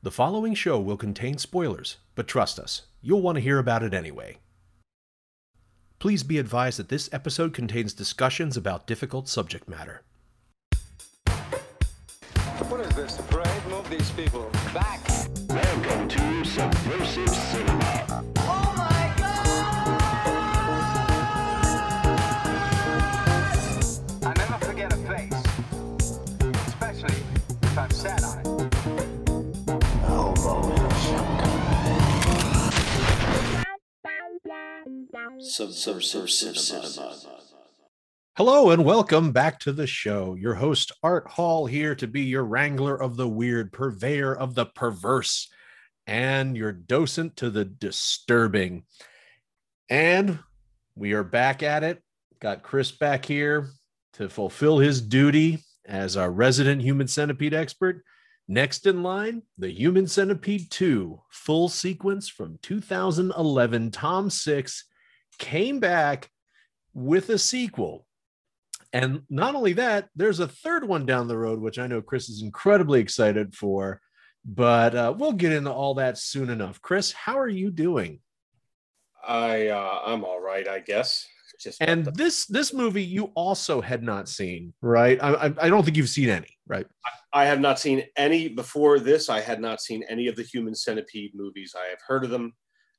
The following show will contain spoilers, but trust us, you'll want to hear about it anyway. Please be advised that this episode contains discussions about difficult subject matter. What is this, a parade? Move these people back. Welcome to Subversive Cinema. Hello and welcome back to the show. Your host, Art Hall, here to be your wrangler of the weird, purveyor of the perverse, and your docent to the disturbing. And we are back at it. Got Chris back here to fulfill his duty as our resident human centipede expert. Next in line, the Human Centipede 2 full sequence from 2011. Tom Six came back with a sequel. And not only that, there's a third one down the road, which I know Chris is incredibly excited for. But uh, we'll get into all that soon enough. Chris, how are you doing? I uh, I'm all right, I guess. Just And the- this this movie you also had not seen, right? I, I, I don't think you've seen any, right? I have not seen any before this. I had not seen any of the Human Centipede movies. I have heard of them.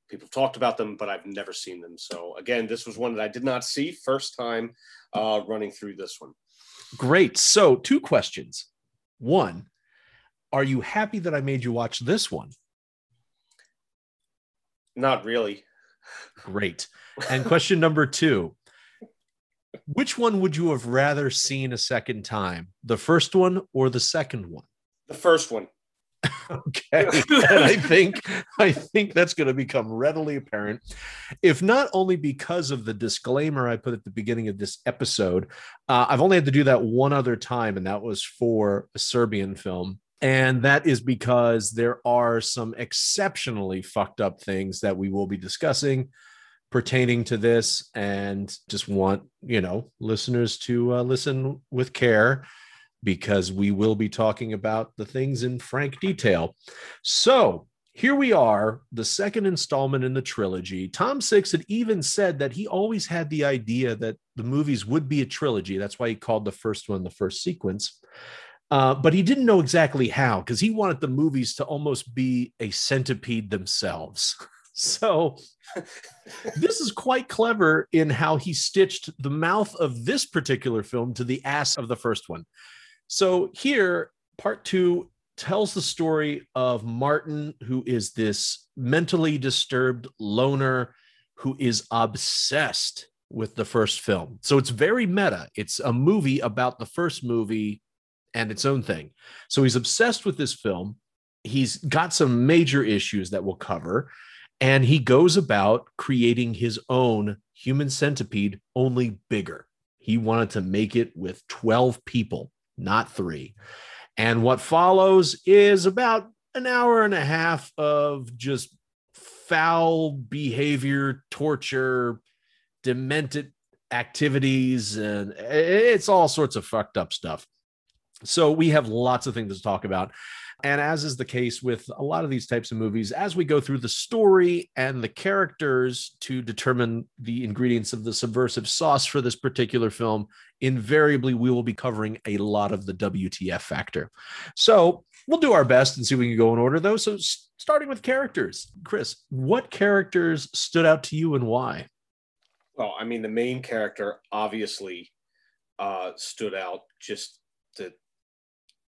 People talked about them, but I've never seen them. So again, this was one that I did not see. First time uh, running through this one. Great. So, two questions. One, are you happy that I made you watch this one? Not really. Great. And question number two Which one would you have rather seen a second time, the first one or the second one? The first one. Okay. and I think I think that's going to become readily apparent, if not only because of the disclaimer I put at the beginning of this episode. Uh, I've only had to do that one other time, and that was for a Serbian film. And that is because there are some exceptionally fucked up things that we will be discussing pertaining to this, and just want you know listeners to uh, listen with care because we will be talking about the things in frank detail. So here we are, the second installment in the trilogy. Tom Six had even said that he always had the idea that the movies would be a trilogy. That's why he called the first one the first sequence. Uh, but he didn't know exactly how because he wanted the movies to almost be a centipede themselves. So this is quite clever in how he stitched the mouth of this particular film to the ass of the first one. So here, part two tells the story of Martin, who is this mentally disturbed loner who is obsessed with the first film. So it's very meta. It's a movie about the first movie and its own thing. So he's obsessed with this film. He's got some major issues that we'll cover. And he goes about creating his own human centipede, only bigger. He wanted to make it with 12 people, not three. And what follows is about an hour and a half of just foul behavior, torture, demented activities, and it's all sorts of fucked up stuff. So we have lots of things to talk about. And as is the case with a lot of these types of movies, as we go through the story and the characters to determine the ingredients of the subversive sauce for this particular film, invariably we will be covering a lot of the WTF factor. So we'll do our best and see if we can go in order, though. So, starting with characters, Chris, what characters stood out to you and why? Well, I mean, the main character obviously uh, stood out. Just the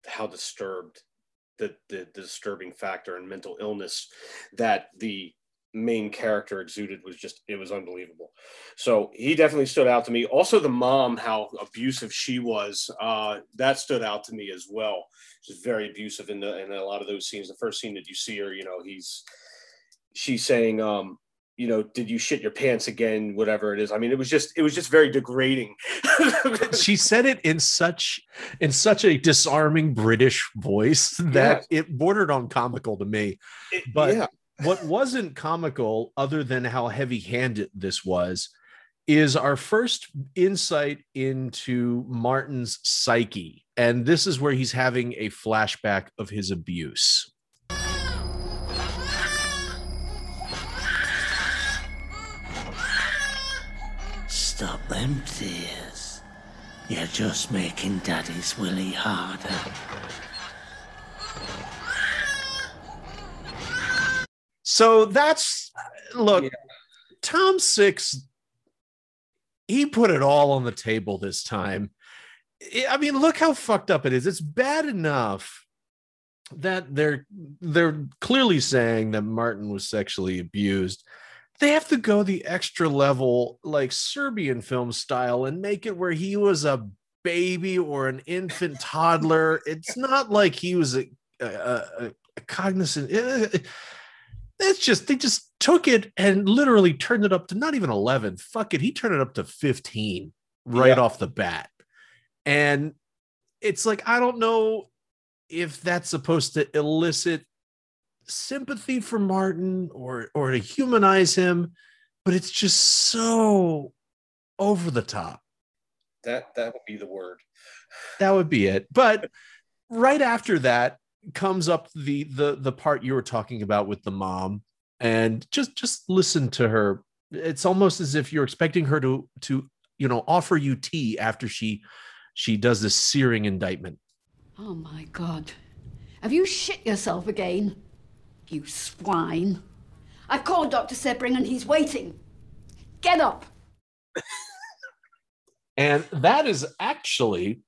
how disturbed the, the disturbing factor and mental illness that the main character exuded was just it was unbelievable. So he definitely stood out to me. Also, the mom, how abusive she was, uh, that stood out to me as well. She's very abusive in the in a lot of those scenes. The first scene that you see her, you know, he's she's saying, um, you know, did you shit your pants again? Whatever it is. I mean, it was just it was just very degrading. she said it in such in such a disarming british voice that it bordered on comical to me It- But- yeah, what wasn't comical other than how heavy-handed this was is our first insight into martin's psyche and this is where he's having a flashback of his abuse them tears. You're just making Daddy's willy harder. So that's look, Yeah. Tom Six. He put it all on the table this time. I- I mean, look how fucked up it is. It's bad enough that they're they're clearly saying that Martin was sexually abused. They have to go the extra level, like Serbian film style, and make it where he was a baby or an infant toddler. It's not like he was a, a, a, a cognizant. eh, It's just they just took it and literally turned it up to not even 11. Fuck it. He turned it up to 15 right Yeah. off the bat. And it's like, I don't know if that's supposed to elicit sympathy for Martin or or to humanize him, but it's just so over the top. That that would be the word. That would be it. But right after that comes up the the the part you were talking about with the mom and just just listen to her. It's almost as if you're expecting her to to you know offer you tea after she she does this searing indictment. Oh my god. Have you shit yourself again? You swine. I've called Dr. Sebring and he's waiting. Get up. And that is actually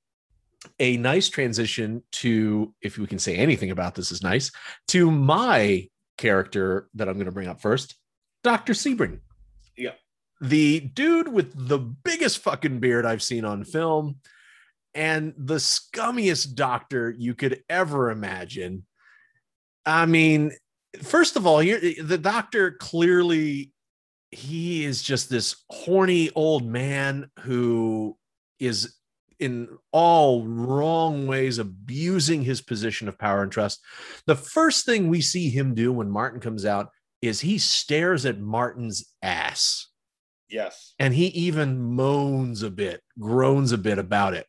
a nice transition to, if we can say anything about this is nice, to my character that I'm going to bring up first, Dr. Sebring. Yeah. The dude with the biggest fucking beard I've seen on film and the scummiest doctor you could ever imagine. I mean, first of all, here the doctor clearly he is just this horny old man who is in all wrong ways abusing his position of power and trust. The first thing we see him do when Martin comes out is he stares at Martin's ass Yes. and he even moans a bit, groans a bit about it.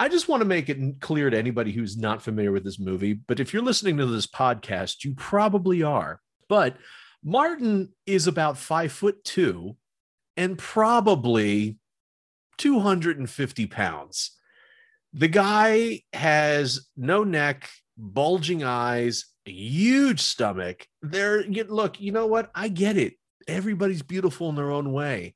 I just want to make it clear to anybody who's not familiar with this movie, but if you're listening to this podcast, you probably are. But Martin is about five foot two and probably 250 pounds. The guy has no neck, bulging eyes, huge stomach. There, look, you know what? I get it. Everybody's beautiful in their own way,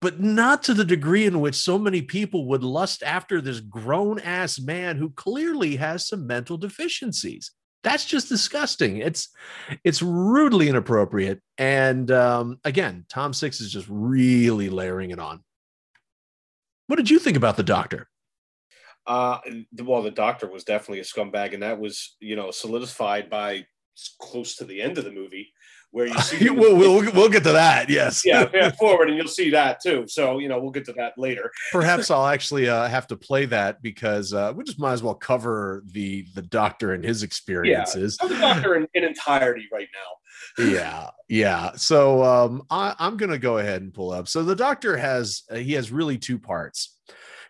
but not to the degree in which so many people would lust after this grown ass man who clearly has some mental deficiencies. That's just disgusting. It's it's rudely inappropriate. And um, again, Tom Six is just really layering it on. What did you think about the doctor? Uh, well, the doctor was definitely a scumbag, and that was, you know, solidified by close to the end of the movie, where you see we'll, we'll, we'll get to that. Yes. yeah, fast forward, and you'll see that too. So, you know, we'll get to that later. Perhaps I'll actually uh, have to play that because uh, we just might as well cover the the doctor and his experiences. I'm the doctor in, in entirety right now. yeah yeah so um I, i'm gonna go ahead and pull up so the doctor has uh, he has really two parts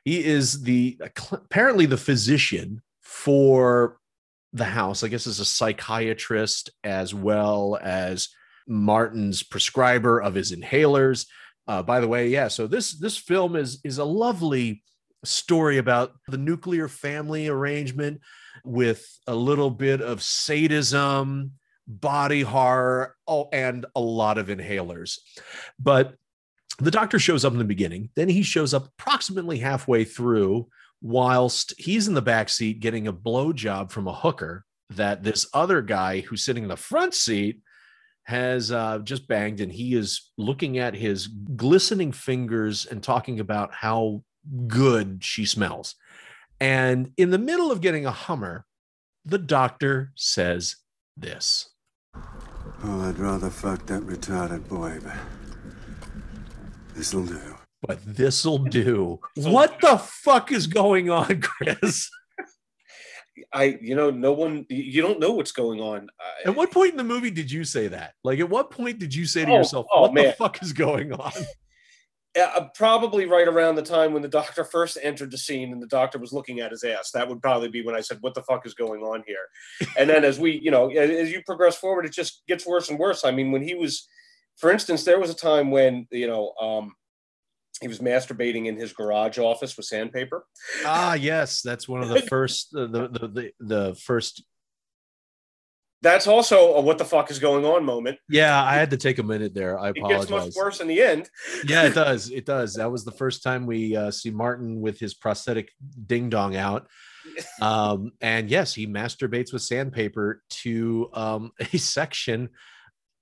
he is the apparently the physician for the house i guess as a psychiatrist as well as martin's prescriber of his inhalers uh, by the way yeah so this this film is is a lovely story about the nuclear family arrangement with a little bit of sadism body horror oh, and a lot of inhalers. But the doctor shows up in the beginning. Then he shows up approximately halfway through, whilst he's in the back seat getting a blowjob from a hooker that this other guy who's sitting in the front seat has uh, just banged, and he is looking at his glistening fingers and talking about how good she smells. And in the middle of getting a Hummer, the doctor says this. Oh, I'd rather fuck that retarded boy, but this'll do. But this'll do. What the fuck is going on, Chris? I, you know, no one, you- don't know what's going on. I- At what point in the movie did you say that? Like, at what point did you say to Oh, yourself, oh, "What the fuck is going on?" Uh, probably right around the time when the doctor first entered the scene and the doctor was looking at his ass. That would probably be when I said, "What the fuck is going on here?" And then as we, you know, as, as you progress forward, it just gets worse and worse. I mean, when he was, for instance, there was a time when you know, um, he was masturbating in his garage office with sandpaper. Ah, yes, that's one of the first uh, the, the the the first. That's also a what the fuck is going on moment. Yeah, I had to take a minute there. I apologize. It gets much worse in the end. Yeah, it does. It does. That was the first time we uh, see Martin with his prosthetic ding dong out. Um, and yes, he masturbates with sandpaper to um, a section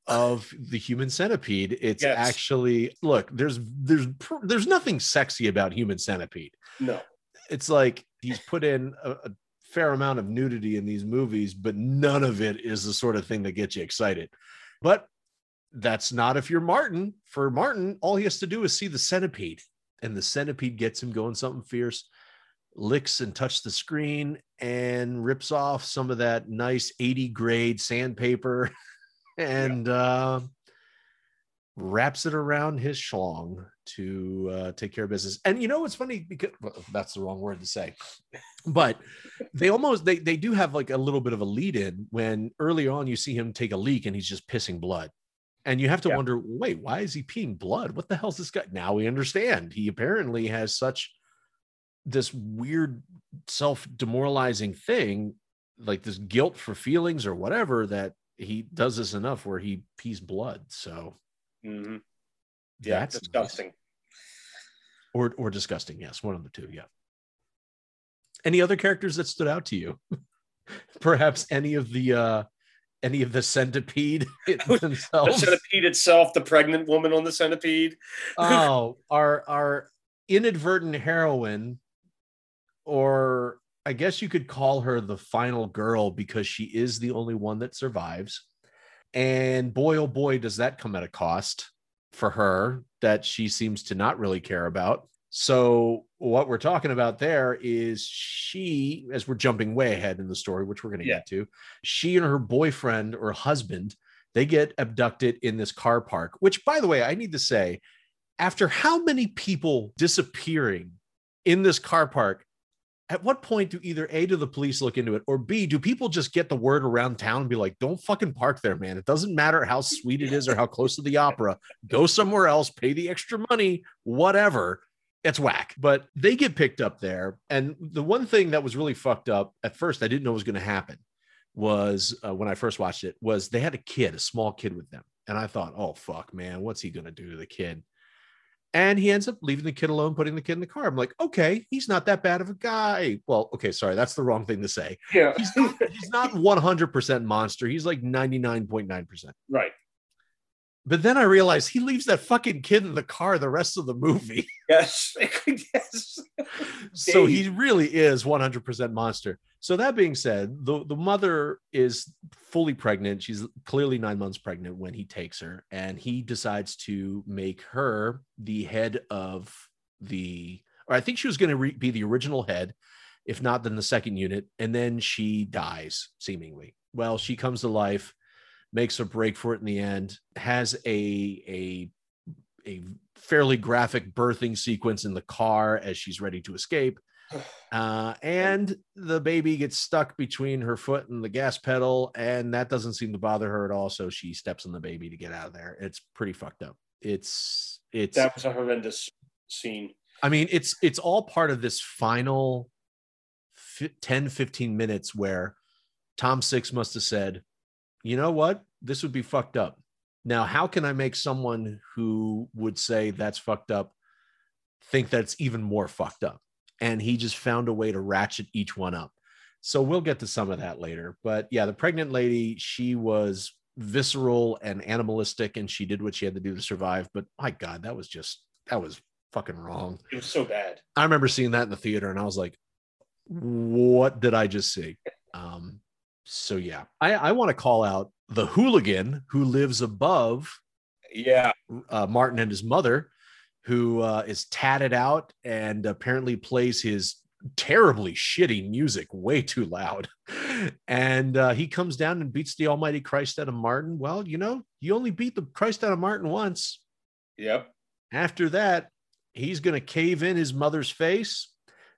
of the human centipede. It's Yes. actually look. There's there's there's nothing sexy about human centipede. No. It's like he's put in a, a fair amount of nudity in these movies, but none of it is the sort of thing that gets you excited. But that's not if you're Martin. For Martin, all he has to do is see the centipede, and the centipede gets him going something fierce, licks and touch the screen, and rips off some of that nice 80 grade sandpaper and uh, wraps it around his schlong to uh, take care of business. And you know what's funny? Because well, that's the wrong word to say, but they almost they they do have like a little bit of a lead in when earlier on you see him take a leak and he's just pissing blood. And you have to Yeah. wonder, wait, why is he peeing blood? What the hell's this guy? Now we understand. He apparently has such this weird self-demoralizing thing, like this guilt for feelings or whatever, that he does this enough where he pees blood. So Mhm. Yeah, that's nice. disgusting. or or disgusting. Yes, one of the two. Yeah. Any other characters that stood out to you? Perhaps any of the uh any of the centipede The centipede itself, the pregnant woman on the centipede. oh, our our inadvertent heroine, or I guess you could call her the final girl because she is the only one that survives. And boy, oh boy, does that come at a cost for her that she seems to not really care about. So, what we're talking about there is she, as we're jumping way ahead in the story, which we're going to Yeah. get to, she and her boyfriend or husband, they get abducted in this car park, which, by the way, I need to say, after how many people disappearing in this car park, at what point do either A, do the police look into it, or B, do people just get the word around town and be like, don't fucking park there, man? It doesn't matter how sweet it is or how close to the opera. Go somewhere else, pay the extra money, whatever. It's whack. But they get picked up there. And the one thing that was really fucked up at first, I didn't know was going to happen was uh, when I first watched it, was they had a kid, a small kid with them. And I thought, oh, fuck, man, what's he going to do to the kid? And he ends up leaving the kid alone, putting the kid in the car. I'm like, okay, he's not that bad of a guy. Well, okay, sorry, that's the wrong thing to say. Yeah. He's not, he's not 100% monster. He's like 99.9%. right. But then I realized he leaves that fucking kid in the car the rest of the movie. Yes. yes. so he really is 100% monster. So that being said, the, the mother is fully pregnant. She's clearly nine months pregnant when he takes her, and he decides to make her the head of the, or I think she was going to re- be the original head, if not then the second unit, and then she dies seemingly. Well, she comes to life, makes a break for it in the end, has a a a fairly graphic birthing sequence in the car as she's ready to escape. Uh, and the baby gets stuck between her foot and the gas pedal, and that doesn't seem to bother her at all. So she steps on the baby to get out of there. It's pretty fucked up. It's it's That was a horrendous scene. I mean, it's it's all part of this final fi- 10, 15 minutes where Tom Six must have said, you know what? This would be fucked up. Now, how can I make someone who would say that's fucked up think that's even more fucked up? And he just found a way to ratchet each one up. So we'll get to some of that later. But yeah, the pregnant lady, she was visceral and animalistic, and she did what she had to do to survive. But my God, that was just, that was fucking wrong. It was so bad. I remember seeing that in the theater and I was like, what did I just see? Um, so yeah, I, I want to call out the hooligan who lives above Yeah. uh, Martin and his mother, who uh, is tatted out and apparently plays his terribly shitty music way too loud. And uh, he comes down and beats the almighty Christ out of Martin. Well, you know, you only beat the Christ out of Martin once. Yep. After that, he's going to cave in his mother's face,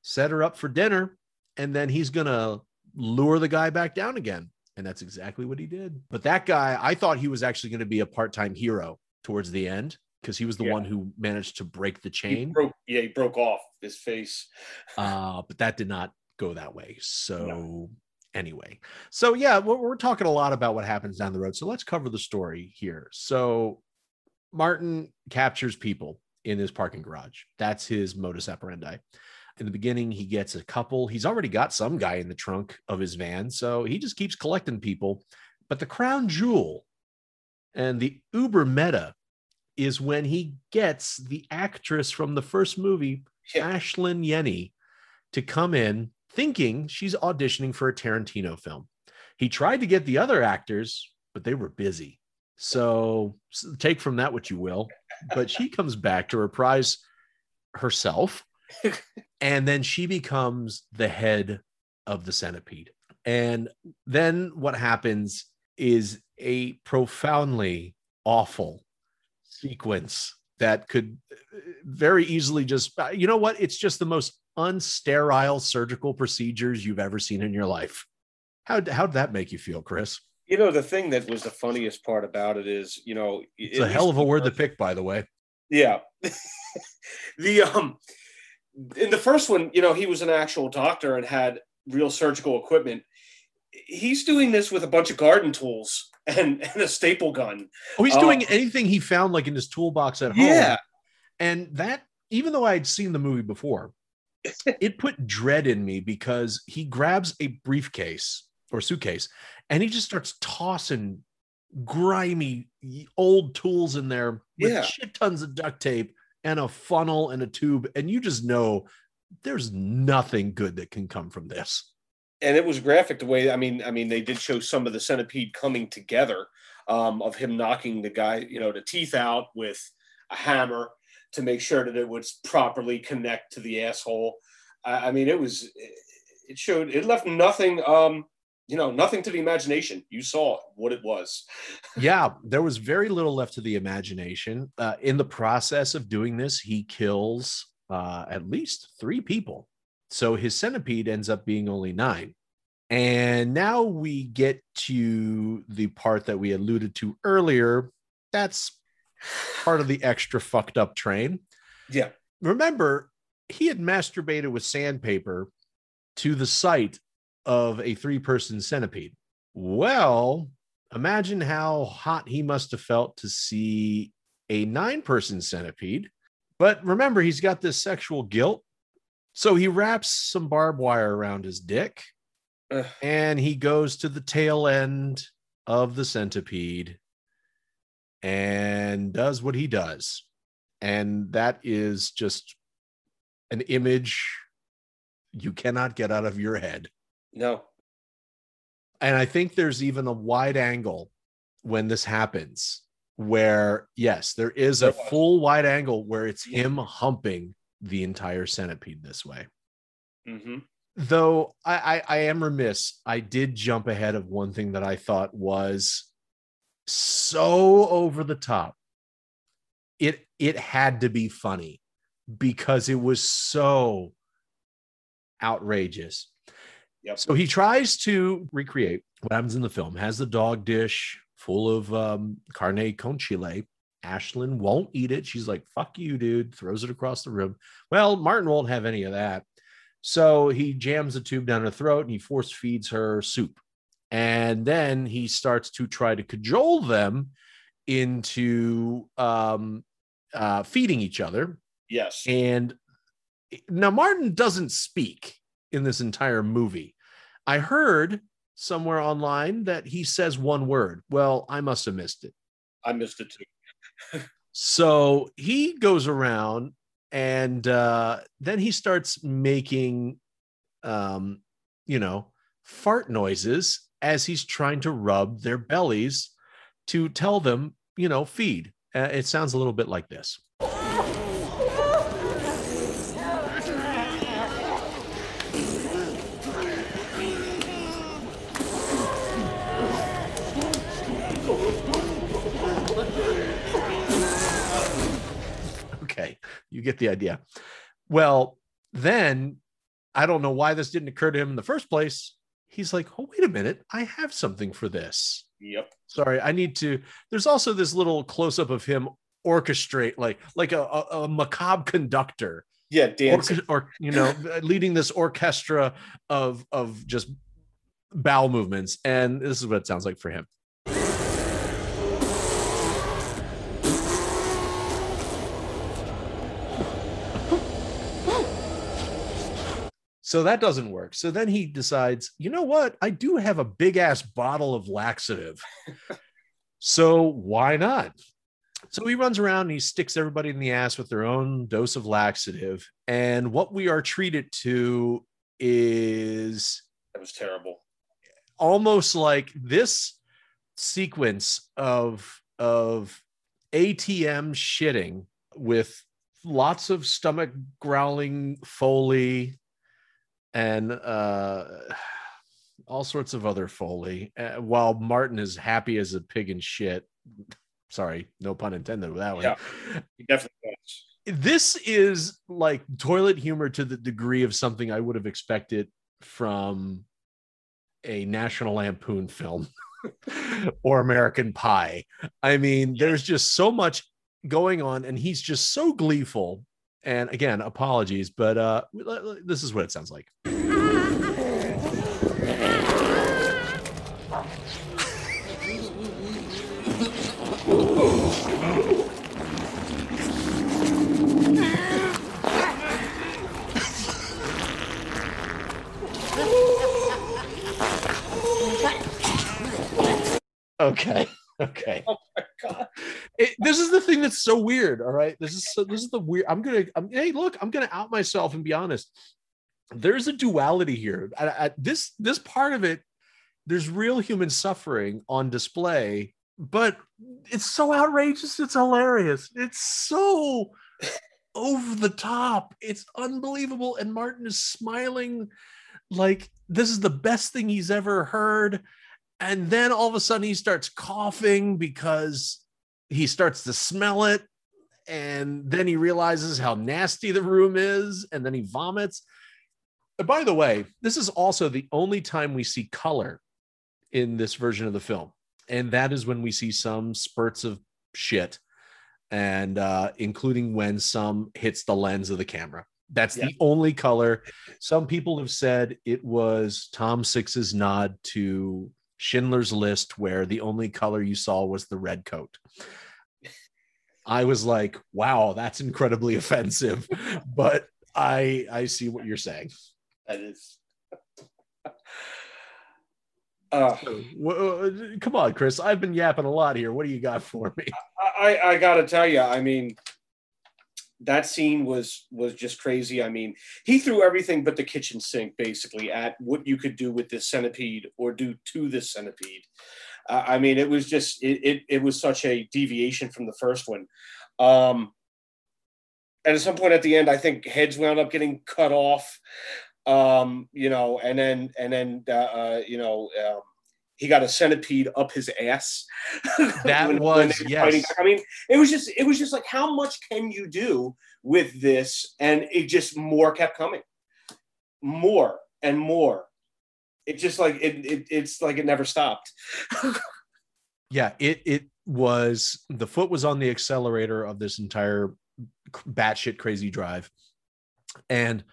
set her up for dinner, and then he's going to lure the guy back down again. And that's exactly what he did. But that guy, I thought he was actually going to be a part time hero towards the end. Because he was the Yeah. one who managed to break the He chain. broke, yeah, he broke off his face. uh, but that did not go that way. So anyway, so yeah, we're, we're talking a lot about what happens down the road. So let's cover the story here. So Martin captures people in his parking garage. That's his modus operandi. In the beginning, he gets a couple. He's already got some guy in the trunk of his van, so he just keeps collecting people. But the crown jewel and the uber meta is when he gets the actress from the first movie, Yeah. Ashlynn Yennie to come in thinking she's auditioning for a Tarantino film. He tried to get the other actors, but they were busy. So take from that what you will. But she comes back to reprise herself. and then she becomes the head of the centipede. And then what happens is a profoundly awful sequence that could uh, very easily just uh, you know what? It's just the most unsterile surgical procedures you've ever seen in your life. How how'd that make you feel chris? You know, the thing that was the funniest part about it is, you know, it's a hell of a word to pick by the way. Yeah. the um in the first one, you know, he was an actual doctor and had real surgical equipment. He's doing this with a bunch of garden tools and, and a staple gun. oh he's Uh, doing anything he found like in his toolbox at home Yeah. and that even though i'd seen the movie before it put dread in me because he grabs a briefcase or suitcase and he just starts tossing grimy old tools in there with Yeah. shit tons of duct tape and a funnel and a tube and you just know there's nothing good that can come from this And it was graphic the way I mean, I mean, they did show some of the centipede coming together, um, of him knocking the guy, you know, the teeth out with a hammer to make sure that it would properly connect to the asshole. I, I mean, it was it showed it left nothing um you know nothing to the imagination. You saw what it was. Yeah there was very little left to the imagination. Uh, in the process of doing this he kills uh, at least three people. So his centipede ends up being only nine and now we get to the part that we alluded to earlier that's part of the extra fucked up train yeah remember he had masturbated with sandpaper to the sight of a three person centipede. Well, imagine how hot he must have felt to see a nine person centipede. But remember, he's got this sexual guilt. So he wraps some barbed wire around his dick Ugh. and he goes to the tail end of the centipede and does what he does. And that is just an image you cannot get out of your head. no And I think there's even a wide angle when this happens where, yes, there is a full wide angle where it's him humping the entire centipede this way. hmm Though I, I, I am remiss, I did jump ahead of one thing that I thought was so over the top. It it had to be funny because it was so outrageous. Yep. So he tries to recreate what happens in the film, has the dog dish full of um, carne con chile. Ashlynn won't eat it. She's like, fuck you, dude, throws it across the room. Well, Martin won't have any of that. So he jams the tube down her throat and he force feeds her soup. And then he starts to try to cajole them into um, uh, feeding each other. yes And now Martin doesn't speak in this entire movie. I heard somewhere online that he says one word. Well, I must have missed it. i missed it too So he goes around and uh, then he starts making, um, you know, fart noises as he's trying to rub their bellies to tell them, you know, feed. Uh, it sounds a little bit like this. You get the idea. Well, then I don't know why this didn't occur to him in the first place. He's like, oh, wait a minute, I have something for this. yep Sorry, I need to. There's also this little close up of him orchestrate like like a, a, a macabre conductor Yeah, dancing. or, or you know leading this orchestra of of just bowel movements and this is what it sounds like for him so that doesn't work so then he decides you know what i do have a big ass bottle of laxative so why not so he runs around and he sticks everybody in the ass with their own dose of laxative. And what we are treated to is That was terrible. almost like this sequence of of ATM shitting with lots of stomach growling foley and uh all sorts of other foley uh, while Martin is happy as a pig in shit. Sorry, no pun intended with that one Yeah. He definitely was. this is like toilet humor to the degree of something I would have expected from a National Lampoon film or American Pie. I mean, there's just so much going on, and he's just so gleeful. And again, apologies, but uh, this is what it sounds like. Okay. Okay. Oh my god. It, this is the thing that's so weird. All right. This is so, this is the weird. I'm gonna. I'm, hey, look. I'm gonna out myself and be honest. There's a duality here. I, I, this this part of it, there's real human suffering on display, but it's so outrageous. It's hilarious. It's so over the top. It's unbelievable. And Martin is smiling like this is the best thing he's ever heard. And then all of a sudden he starts coughing because he starts to smell it. And then he realizes how nasty the room is. And then he vomits. And by the way, this is also the only time we see color in this version of the film. And that is when we see some spurts of shit, and uh, including when some hits the lens of the camera. That's Yeah. the only color. Some people have said it was Tom Six's nod to Schindler's List, where the only color you saw was the red coat. I was like, wow, that's incredibly offensive. But I I see what you're saying. That is. Uh, Wh- Come on, Chris. I've been yapping a lot here. What do you got for me? I, I gotta tell you, I mean, that scene was was just crazy. I mean, he threw everything but the kitchen sink basically at what you could do with this centipede or do to this centipede. Uh, I mean, it was just it, it it was such a deviation from the first one. Um, and at some point at the end, I think heads wound up getting cut off. Um, you know, and then and then uh, uh, you know. Um, he got a centipede up his ass. That when- when was- were yes. I mean, it was just it was just like how much can you do with this? And it just more kept coming, more and more. It just like it, it it's like it never stopped. Yeah, it it was the foot was on the accelerator of this entire batshit crazy drive, and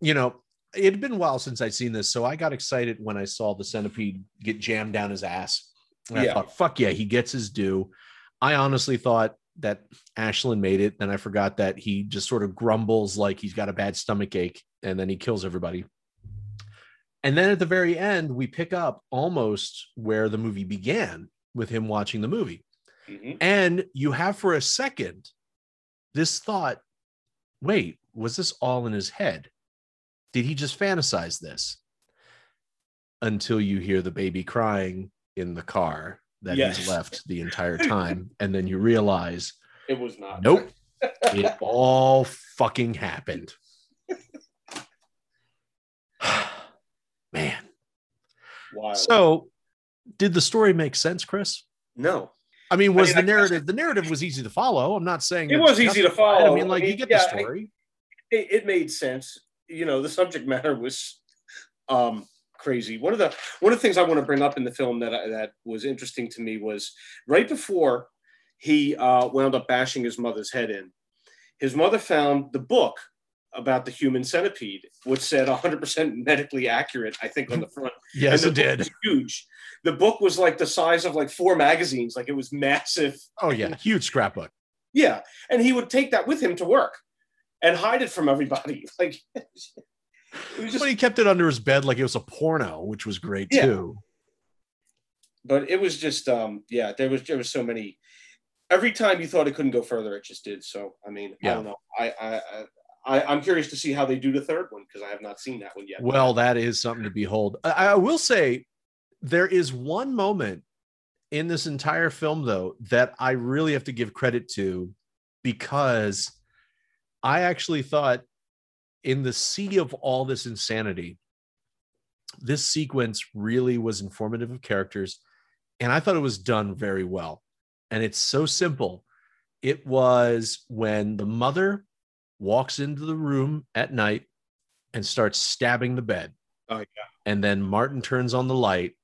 you know it had been a while since I'd seen this, so I got excited when I saw the centipede get jammed down his ass. And I Yeah. thought, fuck yeah, he gets his due. I honestly thought that Ashlynn made it. Then I forgot that he just sort of grumbles like he's got a bad stomach ache, and then he kills everybody. And then at the very end, we pick up almost where the movie began with him watching the movie. Mhm. And you have for a second this thought wait, was this all in his head? Did he just fantasize this? Until you hear the baby crying in the car that Yes. he's left the entire time. and then you realize, It was not. nope, it all fucking happened. Man. Wild. So, did the story make sense, Chris? no, I mean, was mean, the I guess- narrative the narrative was easy to follow? I'm not saying It was easy to justified. follow. I mean, like I you get yeah, the story. it, it made sense. You know, the subject matter was um, crazy. One of the one of the things I want to bring up in the film that I, that was interesting to me was right before he uh, wound up bashing his mother's head in. His mother found the book about the human centipede, which said 100% medically accurate, I think, on the front. Yes, it the book did. huge. The book was like the size of like four magazines, like it was massive. Oh yeah, huge scrapbook. Yeah, and he would take that with him to work and hide it from everybody. Like it was just, But he kept it under his bed like it was a porno, which was great Yeah. too. but it was just, um, yeah, there was there was so many. Every time you thought it couldn't go further, it just did. So I mean, I Yeah. don't know. I I. I I, I'm curious to see how they do the third one because I have not seen that one yet. Well, that is something to behold. I, I will say there is one moment in this entire film, though, that I really have to give credit to because I actually thought in the sea of all this insanity, this sequence really was informative of characters. And I thought it was done very well. And it's so simple. It was when the mother walks into the room at night and starts stabbing the bed. Oh, yeah. And then Martin turns on the light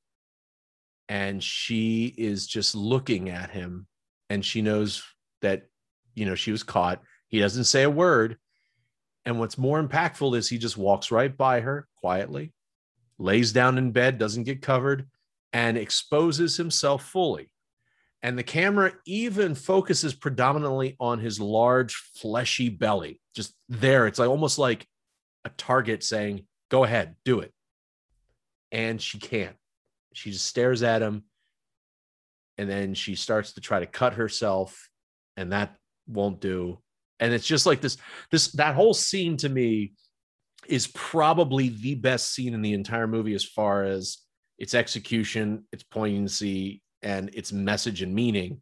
and she is just looking at him and she knows that you know she was caught. He doesn't say a word. And what's more impactful is he just walks right by her quietly, lays down in bed, doesn't get covered, and exposes himself fully. And the camera even focuses predominantly on his large, fleshy belly, just there. It's like almost like a target saying, Go ahead, do it. And she can't. She just stares at him. And then she starts to try to cut herself, and that won't do. And it's just like this, this, that whole scene to me is probably the best scene in the entire movie as far as its execution, its poignancy, and its message and meaning.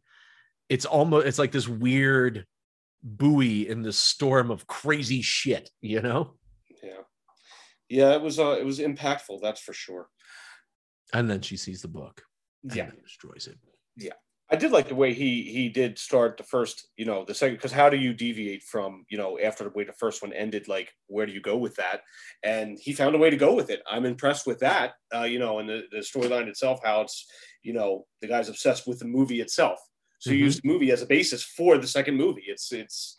It's almost it's like this weird buoy in this storm of crazy shit, you know? Yeah, yeah, it was uh, it was impactful. That's for sure. And then she sees the book and Yeah. destroys it. I did like the way he he did start the first, you know, the second because how do you deviate from, you know, after the way the first one ended, like where do you go with that? And he found a way to go with it. I'm impressed with that. Uh, you know, and the, the storyline itself, how it's, you know, the guy's obsessed with the movie itself. So you Mhm. use the movie as a basis for the second movie. It's it's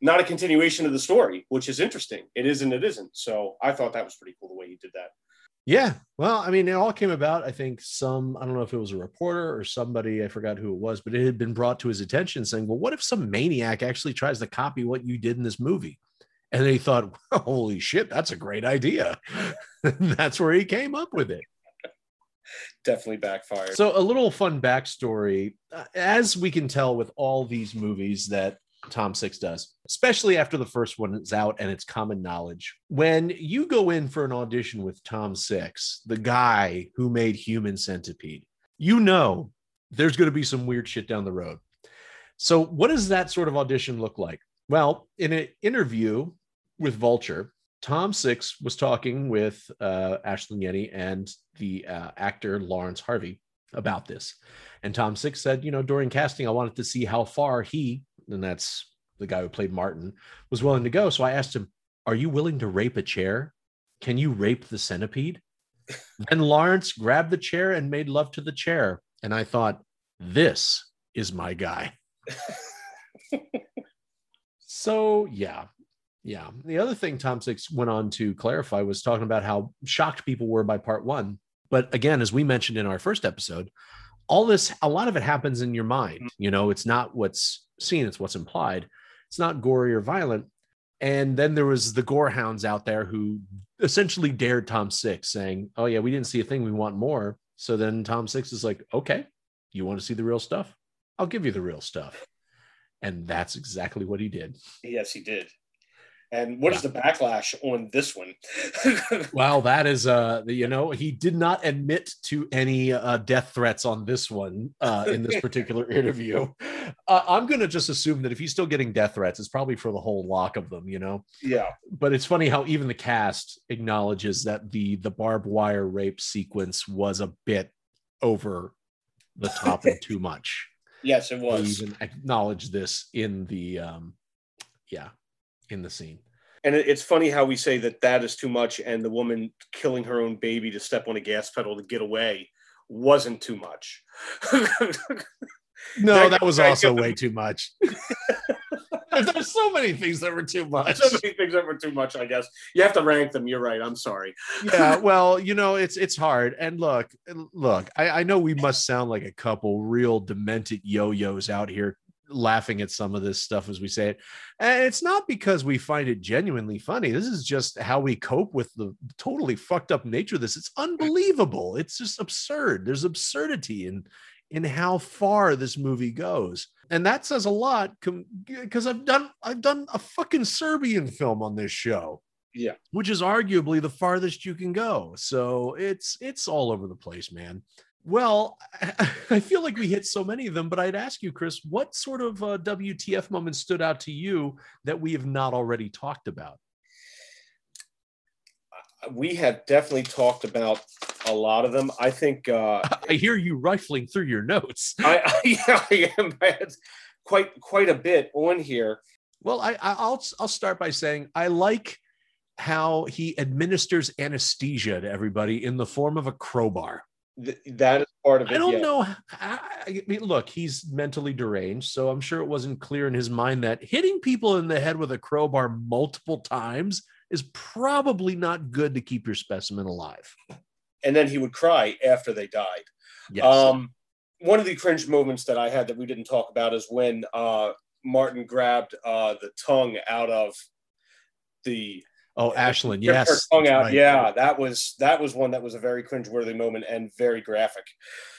not a continuation of the story, which is interesting. It is and it isn't. So I thought that was pretty cool the way he did that. Yeah. Well, I mean, it all came about. I think some, I don't know if it was a reporter or somebody, I forgot who it was, but it had been brought to his attention saying, well, what if some maniac actually tries to copy what you did in this movie? And he thought, holy shit, that's a great idea. that's where he came up with it. Definitely backfired. So, a little fun backstory. Uh, As we can tell with all these movies that Tom Six does, especially after the first one is out and it's common knowledge. When you go in for an audition with Tom Six, the guy who made Human Centipede, you know there's going to be some weird shit down the road. So, what does that sort of audition look like? Well, in an interview with Vulture, Tom Six was talking with uh, Ashlynn and the uh, actor Laurence Harvey about this. And Tom Six said, you know, during casting, I wanted to see how far he, and that's the guy who played Martin, was willing to go. So I asked him, Are you willing to rape a chair? Can you rape the centipede? then Laurence grabbed the chair and made love to the chair. And I thought, This is my guy. so, yeah. Yeah. The other thing Tom Six went on to clarify was talking about how shocked people were by part one. But again, as we mentioned in our first episode, all this, a lot of it happens in your mind. Mm. You know, it's not what's seen, it's what's implied. It's not gory or violent. And then there was the gore hounds out there who essentially dared Tom Six, saying, Oh, yeah, we didn't see a thing. We want more. So then Tom Six is like, Okay, you want to see the real stuff? I'll give you the real stuff. And that's exactly what he did. Yes, he did. And what is the backlash on this one? Well, that is, uh, you know, he did not admit to any uh, death threats on this one uh, in this particular interview. Uh, I'm going to just assume that if he's still getting death threats, it's probably for the whole lock of them, you know. yeah. But it's funny how even the cast acknowledges that the the barbed wire rape sequence was a bit over the top and too much. Yes, it They was. even acknowledge this in the, um, yeah, in the scene. And it's funny how we say that that is too much, and the woman killing her own baby to step on a gas pedal to get away wasn't too much. No, That that was also way too much. There's so many things that were too much. So many things that were too much, I guess. You have to rank them. You're right. I'm sorry. yeah, well, you know, it's it's hard. And look, look, I, I know we must sound like a couple real demented yo-yos out here laughing at some of this stuff as we say it. And it's not because we find it genuinely funny. This is just how we cope with the totally fucked up nature of this. It's unbelievable. It's just absurd. There's absurdity in in how far this movie goes. And that says a lot because I've done I've done a fucking Serbian film on this show Yeah. which is arguably the farthest you can go. So it's it's all over the place, man. Well, I, feel like we hit so many of them, but I'd ask you, Chris, what sort of uh, WTF moment stood out to you that we have not already talked about? We have definitely talked about a lot of them. I think uh, I hear you rifling through your notes. I, I, yeah, I am I had quite quite a bit on here. Well, I- I'll I'll start by saying I like how he administers anesthesia to everybody in the form of a crowbar. Th- that is part of it. I don't yeah. know. I, I mean, look, he's mentally deranged, so I'm sure it wasn't clear in his mind that hitting people in the head with a crowbar multiple times is probably not good to keep your specimen alive. And then he would cry after they died. Yes. Um, one of the cringe moments that I had that we didn't talk about is when uh, Martin grabbed uh, the tongue out of the oh, Ashlynn, yes. tongue out. right. Yeah, that was that was one that was a very cringeworthy moment and very graphic.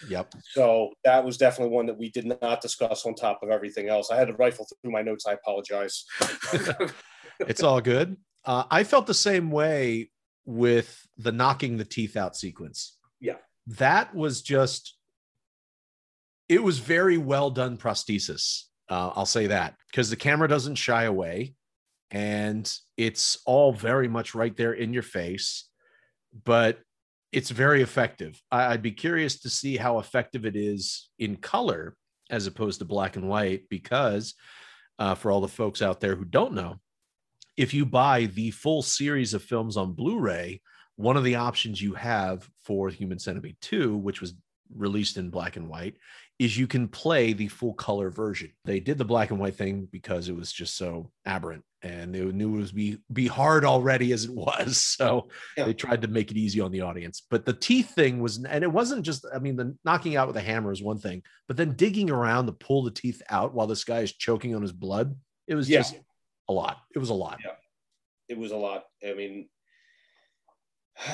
Yep. So that was definitely one that we did not discuss on top of everything else. I had to rifle through my notes. I apologize. It's all good. Uh, I felt the same way with the knocking the teeth out sequence. Yeah. That was just, it was very well done prosthesis. Uh, I'll say that because the camera doesn't shy away and it's all very much right there in your face, but it's very effective. I, I'd be curious to see how effective it is in color as opposed to black and white because uh, for all the folks out there who don't know, if you buy the full series of films on Blu-ray, one of the options you have for Human Centipede 2, which was released in black and white, is you can play the full color version. They did the black and white thing because it was just so aberrant and they knew it was be be hard already as it was. So Yeah. they tried to make it easy on the audience. But the teeth thing was and it wasn't just I mean the knocking out with a hammer is one thing, but then digging around to pull the teeth out while this guy is choking on his blood, it was Yeah. just a lot. It was a lot. Yeah. it was a lot. I mean,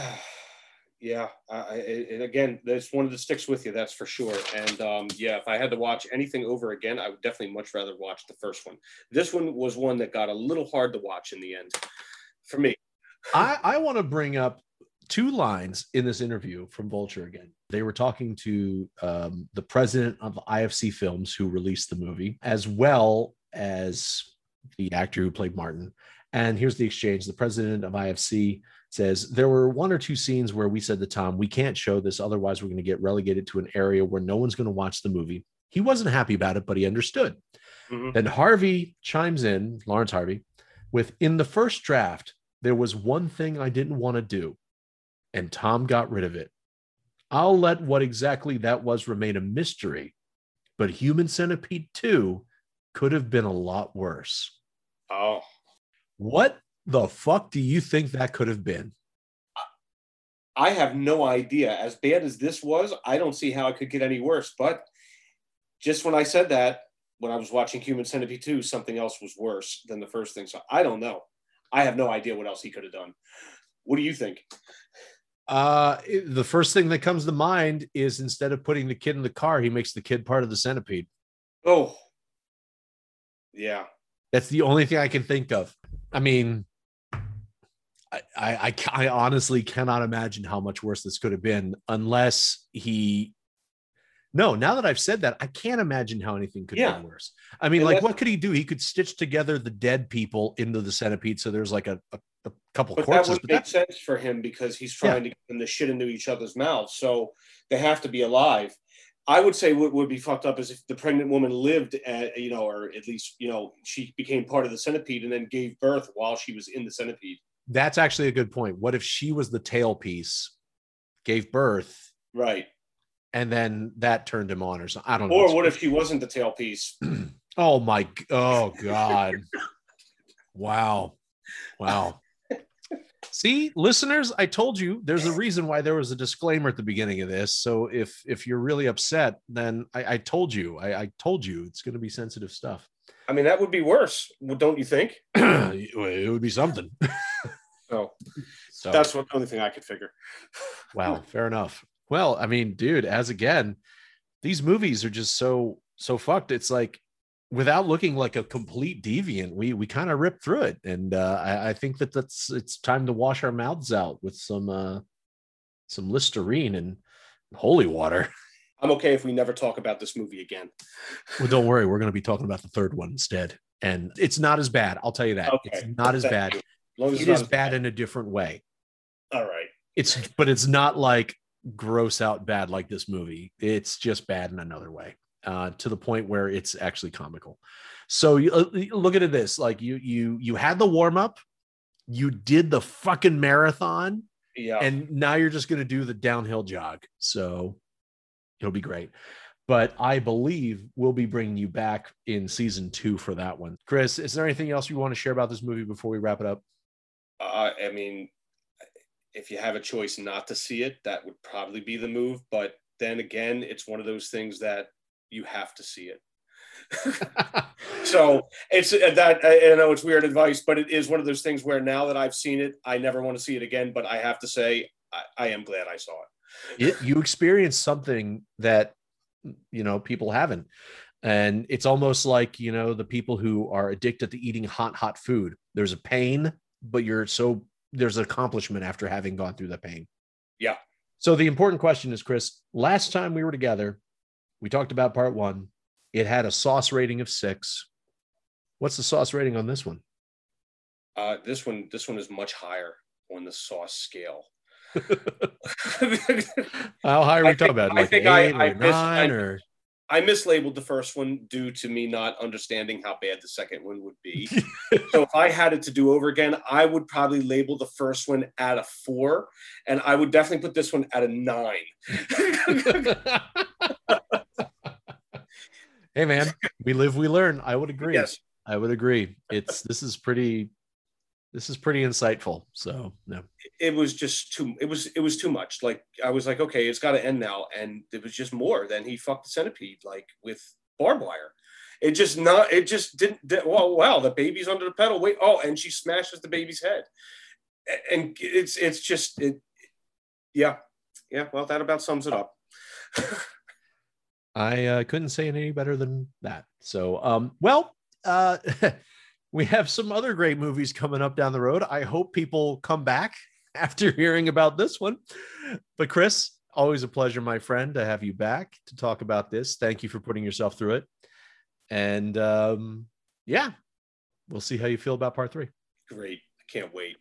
yeah. And again, there's one that sticks with you. That's for sure. And um, yeah, if I had to watch anything over again, I would definitely much rather watch the first one. This one was one that got a little hard to watch in the end for me. I, I want to bring up two lines in this interview from Vulture again. They were talking to um, the president of IFC Films, who released the movie, as well as the actor who played Martin. And here's the exchange. The president of IFC says there were one or two scenes where we said to Tom, we can't show this, otherwise we're going to get relegated to an area where no one's going to watch the movie. He wasn't happy about it, but he understood. Mhm. Then Harvey chimes in, Laurence Harvey, with in the first draft, there was one thing I didn't want to do, and Tom got rid of it. I'll let what exactly that was remain a mystery, but Human Centipede 2 could have been a lot worse. Oh, What the fuck do you think that could have been? I have no idea. As bad as this was, I don't see how it could get any worse. But just when I said that, when I was watching Human Centipede 2, something else was worse than the first thing. So I don't know. I have no idea what else he could have done. What do you think? Uh, the first thing that comes to mind is instead of putting the kid in the car, he makes the kid part of the centipede. Oh, yeah. That's the only thing I can think of. I mean, I, I, I, honestly cannot imagine how much worse this could have been unless he. No, now that I've said that, I can't imagine how anything could Yeah. been worse. I mean, And like, what could he do? He could stitch together the dead people into the centipede, so there's like a, a, a couple But that corpses. would But make that's sense for him because he's trying to get them to shit into each other's mouths. So they have to be alive. I would say what would be fucked up is if the pregnant woman lived, at, you know, or at least, you know, she became part of the centipede and then gave birth while she was in the centipede. That's actually a good point. What if she was the tailpiece, gave birth, Right. and then that turned him on or something. I don't know. Or what if he wasn't the tailpiece? Oh my! Oh God! wow! Wow! See, listeners, I told you there's a reason why there was a disclaimer at the beginning of this. So if if you're really upset, then I, I told you, I, I told you it's going to be sensitive stuff. I mean, that would be worse, don't you think? it would be something. So So that's what the only thing I could figure. wow, fair enough. Well, I mean, dude, as again, these movies are just so so fucked. It's like without looking like a complete deviant, we we kind of ripped through it, and uh, I, I think that that's it's time to wash our mouths out with some uh, some Listerine and holy water. I'm okay if we never talk about this movie again. Well, don't worry, we're going to be talking about the third one instead, and it's not as bad. I'll tell you that Okay. it's not as bad. You. As long as it's not is bad in a different way. All right. it's but it's not like gross out bad like this movie it's just bad in another way uh to the point where it's actually comical so you uh, look at it this like you you you had the warm up you did the fucking marathon Yeah. and now you're just going to do the downhill jog so it'll be great but i believe we'll be bringing you back in season two for that one chris is there anything else you want to share about this movie before we wrap it up uh, I mean, if you have a choice not to see it, that would probably be the move. But then again, it's one of those things that you have to see it. so it's uh, that I I know it's weird advice, but it is one of those things where now that I've seen it, I never want to see it again. But I have to say, I, I am glad I saw it. it, you experience something that you know people haven't and it's almost like you know the people who are addicted to eating hot hot food there's a pain but you're so there's accomplishment after having gone through the pain. Yeah. so the important question is chris last time we were together we talked about part one. It had a sauce rating of six. What's the sauce rating on this one? Uh, this one, this one is much higher on the sauce scale. how high are we I talking think- about? I like think eight I- or I missed- nine I- or I mislabeled the first one due to me not understanding how bad the second one would be. so if I had it to do over again, I would probably label the first one at a four, and I would definitely put this one at a nine. hey man we live we learn i would agree yes, i would agree it's this is pretty this is pretty insightful so no it was just too. It was it was too much. Like I was like, okay, it's got to end now, and it was just more. than he fucked the centipede like with barbed wire. It just not. It just didn't. Did, wow, wow, the baby's under the pedal. Wait, oh, and she smashes the baby's head, and it's it's just it. Yeah, yeah. Well, that about sums it up. i uh, couldn't say it any better than that so um well uh we have some other great movies coming up down the road. I hope people come back after hearing about this one. But chris always a pleasure my friend to have you back to talk about this. Thank you for putting yourself through it. And um yeah we'll see how you feel about part three. Great. I can't wait.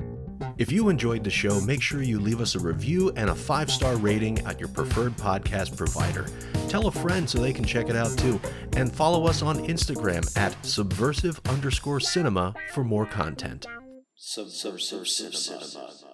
If you enjoyed the show, make sure you leave us a review and a five star rating at your preferred podcast provider. Tell a friend so they can check it out too. And follow us on Instagram at subversive underscore cinema for more content. Subversive Cinema.